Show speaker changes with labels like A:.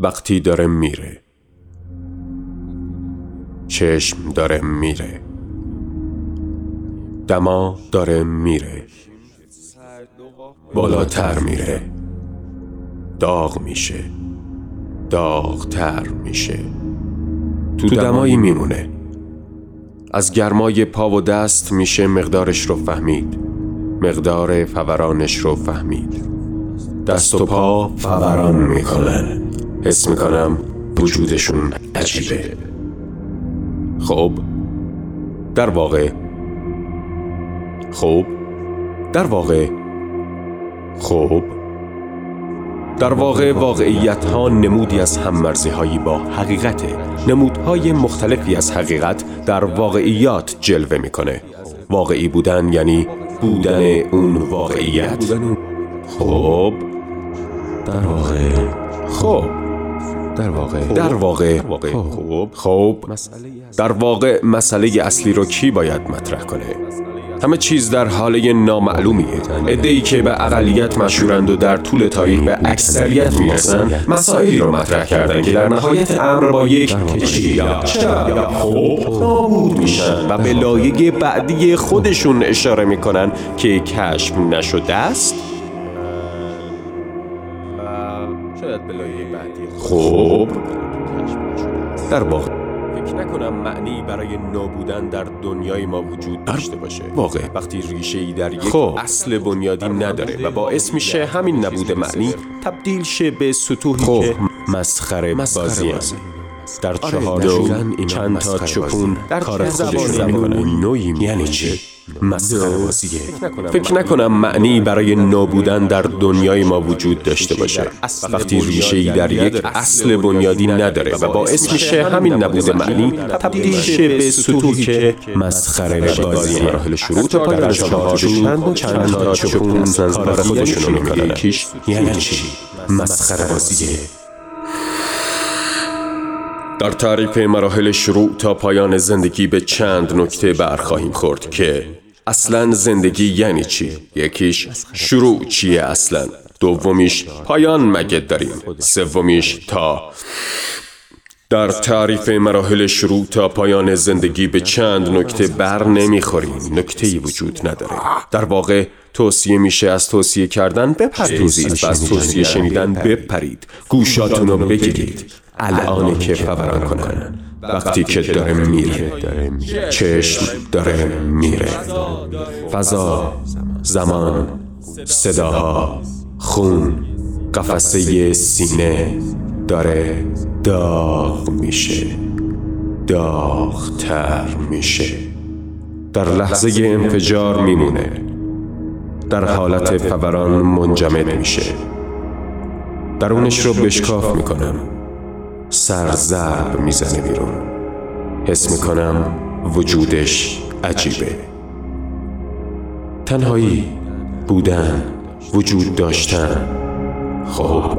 A: وقتی داره میره. چشم داره میره. دما داره میره. بالاتر میره. داغ میشه. داغتر میشه. تو دمایی میمونه. از گرمای پا و دست میشه مقدارش رو فهمید. مقدار فورانش رو فهمید. دست و پا فوران می‌کنن. حس می‌کنم وجودشون عجیبه. خب در واقع خب در واقع خب در واقع واقعیت ها نمودی از هممرزی هایی با حقیقت. نمودهای مختلفی از حقیقت در واقعیات جلوه می‌کنه. واقعی بودن یعنی بودن اون واقعیت. خب در واقع خب. در واقع. در واقع. خب. خب. در واقع مسئله اصلی رو کی باید مطرح کنه؟ همه چیز در حاله نامعلومیه ادهی که به اقلیت مشهورند و در طول تاریخ به اکثریت می‌رسن مسائلی رو مطرح کردن که در نهایت امر با یک یا چرا خوب نابود میشن و به لایه بعدی خودشون اشاره می‌کنن که کشف نشده است. لایه بعدی خوب در واقع فکر نکنم معنی برای نابودن در دنیای ما وجود داشته باشه. واقع. وقتی ریشه ای در یک خب. اصل بنیادی نداره و باعث میشه همین نبود معنی تبدیل شه به سطوحی خب. که مسخره بازی در چهار چند تا چپون کار خودشون می‌کنن یعنی چی؟ مسخره فکر نکنم معنی برای نابودن در دنیای ما وجود داشته باشه. وقتی ریشه ای در یک اصل بنیادی نداره و باعث میشه همین نبود معنی تبدیل شه به سطوحی که مسخره بازی مراحل شروع تا پایان چند چند تا چپون کار خودشونو می‌کنن. یعنی چی؟ مسخره بازیه در تعریف مراحل شروع تا پایان زندگی به چند نکته برخواهیم خورد که اصلا زندگی یعنی چی؟ یکیش شروع چیه اصلا؟ دومیش پایان مگه داریم؟ سومیش تا در تعریف مراحل شروع تا پایان زندگی به چند نکته بر نمی‌خوریم. نکته وجود نداره. در واقع توصیه میشه از توصیه کردن بپرید و از توصیه شنیدن بپرید. گوشاتون رو بگیرید. الان که فوران کنن وقتی که داره میره. چشم داره میره. فضا زمان صداها خون قفسه سینه داره داغ میشه. داغتر میشه. در لحظه انفجار میمونه. در حالت فوران منجمد میشه. درونش رو بشکاف می‌کنم. سر سرزرب می‌زنه بیرون. حس می‌کنم وجودش عجیبه. تنهایی بودن وجود داشتن. خوب.